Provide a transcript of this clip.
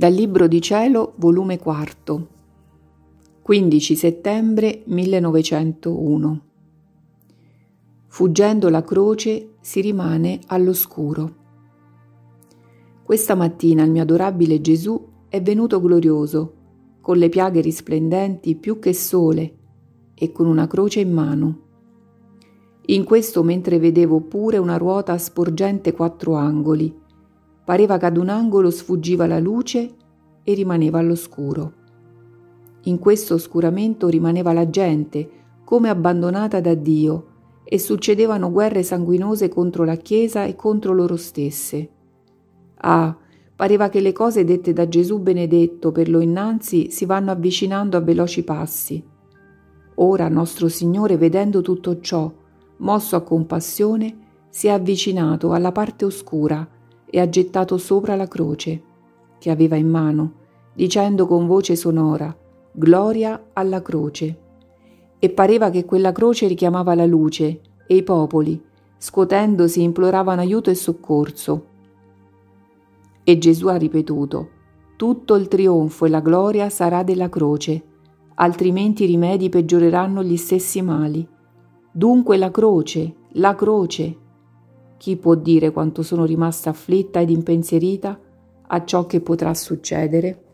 Dal Libro di Cielo, volume 4, 15 settembre 1901. Fuggendo la croce si rimane all'oscuro. Questa mattina il mio adorabile Gesù è venuto glorioso, con le piaghe risplendenti più che sole e con una croce in mano. In questo mentre vedevo pure una ruota sporgente quattro angoli, Pareva che ad un angolo sfuggiva la luce e rimaneva all'oscuro. In questo oscuramento rimaneva la gente, come abbandonata da Dio, e succedevano guerre sanguinose contro la Chiesa e contro loro stesse. Ah, pareva che le cose dette da Gesù benedetto per lo innanzi si vanno avvicinando a veloci passi. Ora nostro Signore, vedendo tutto ciò, mosso a compassione, si è avvicinato alla parte oscura e ha gettato sopra la croce che aveva in mano, dicendo con voce sonora, Gloria alla croce. E pareva che quella croce richiamava la luce e i popoli, scuotendosi, imploravano aiuto e soccorso. E Gesù ha ripetuto, tutto il trionfo e la gloria sarà della croce, altrimenti i rimedi peggioreranno gli stessi mali. Dunque la croce, la croce, chi può dire quanto sono rimasta afflitta ed impensierita a ciò che potrà succedere?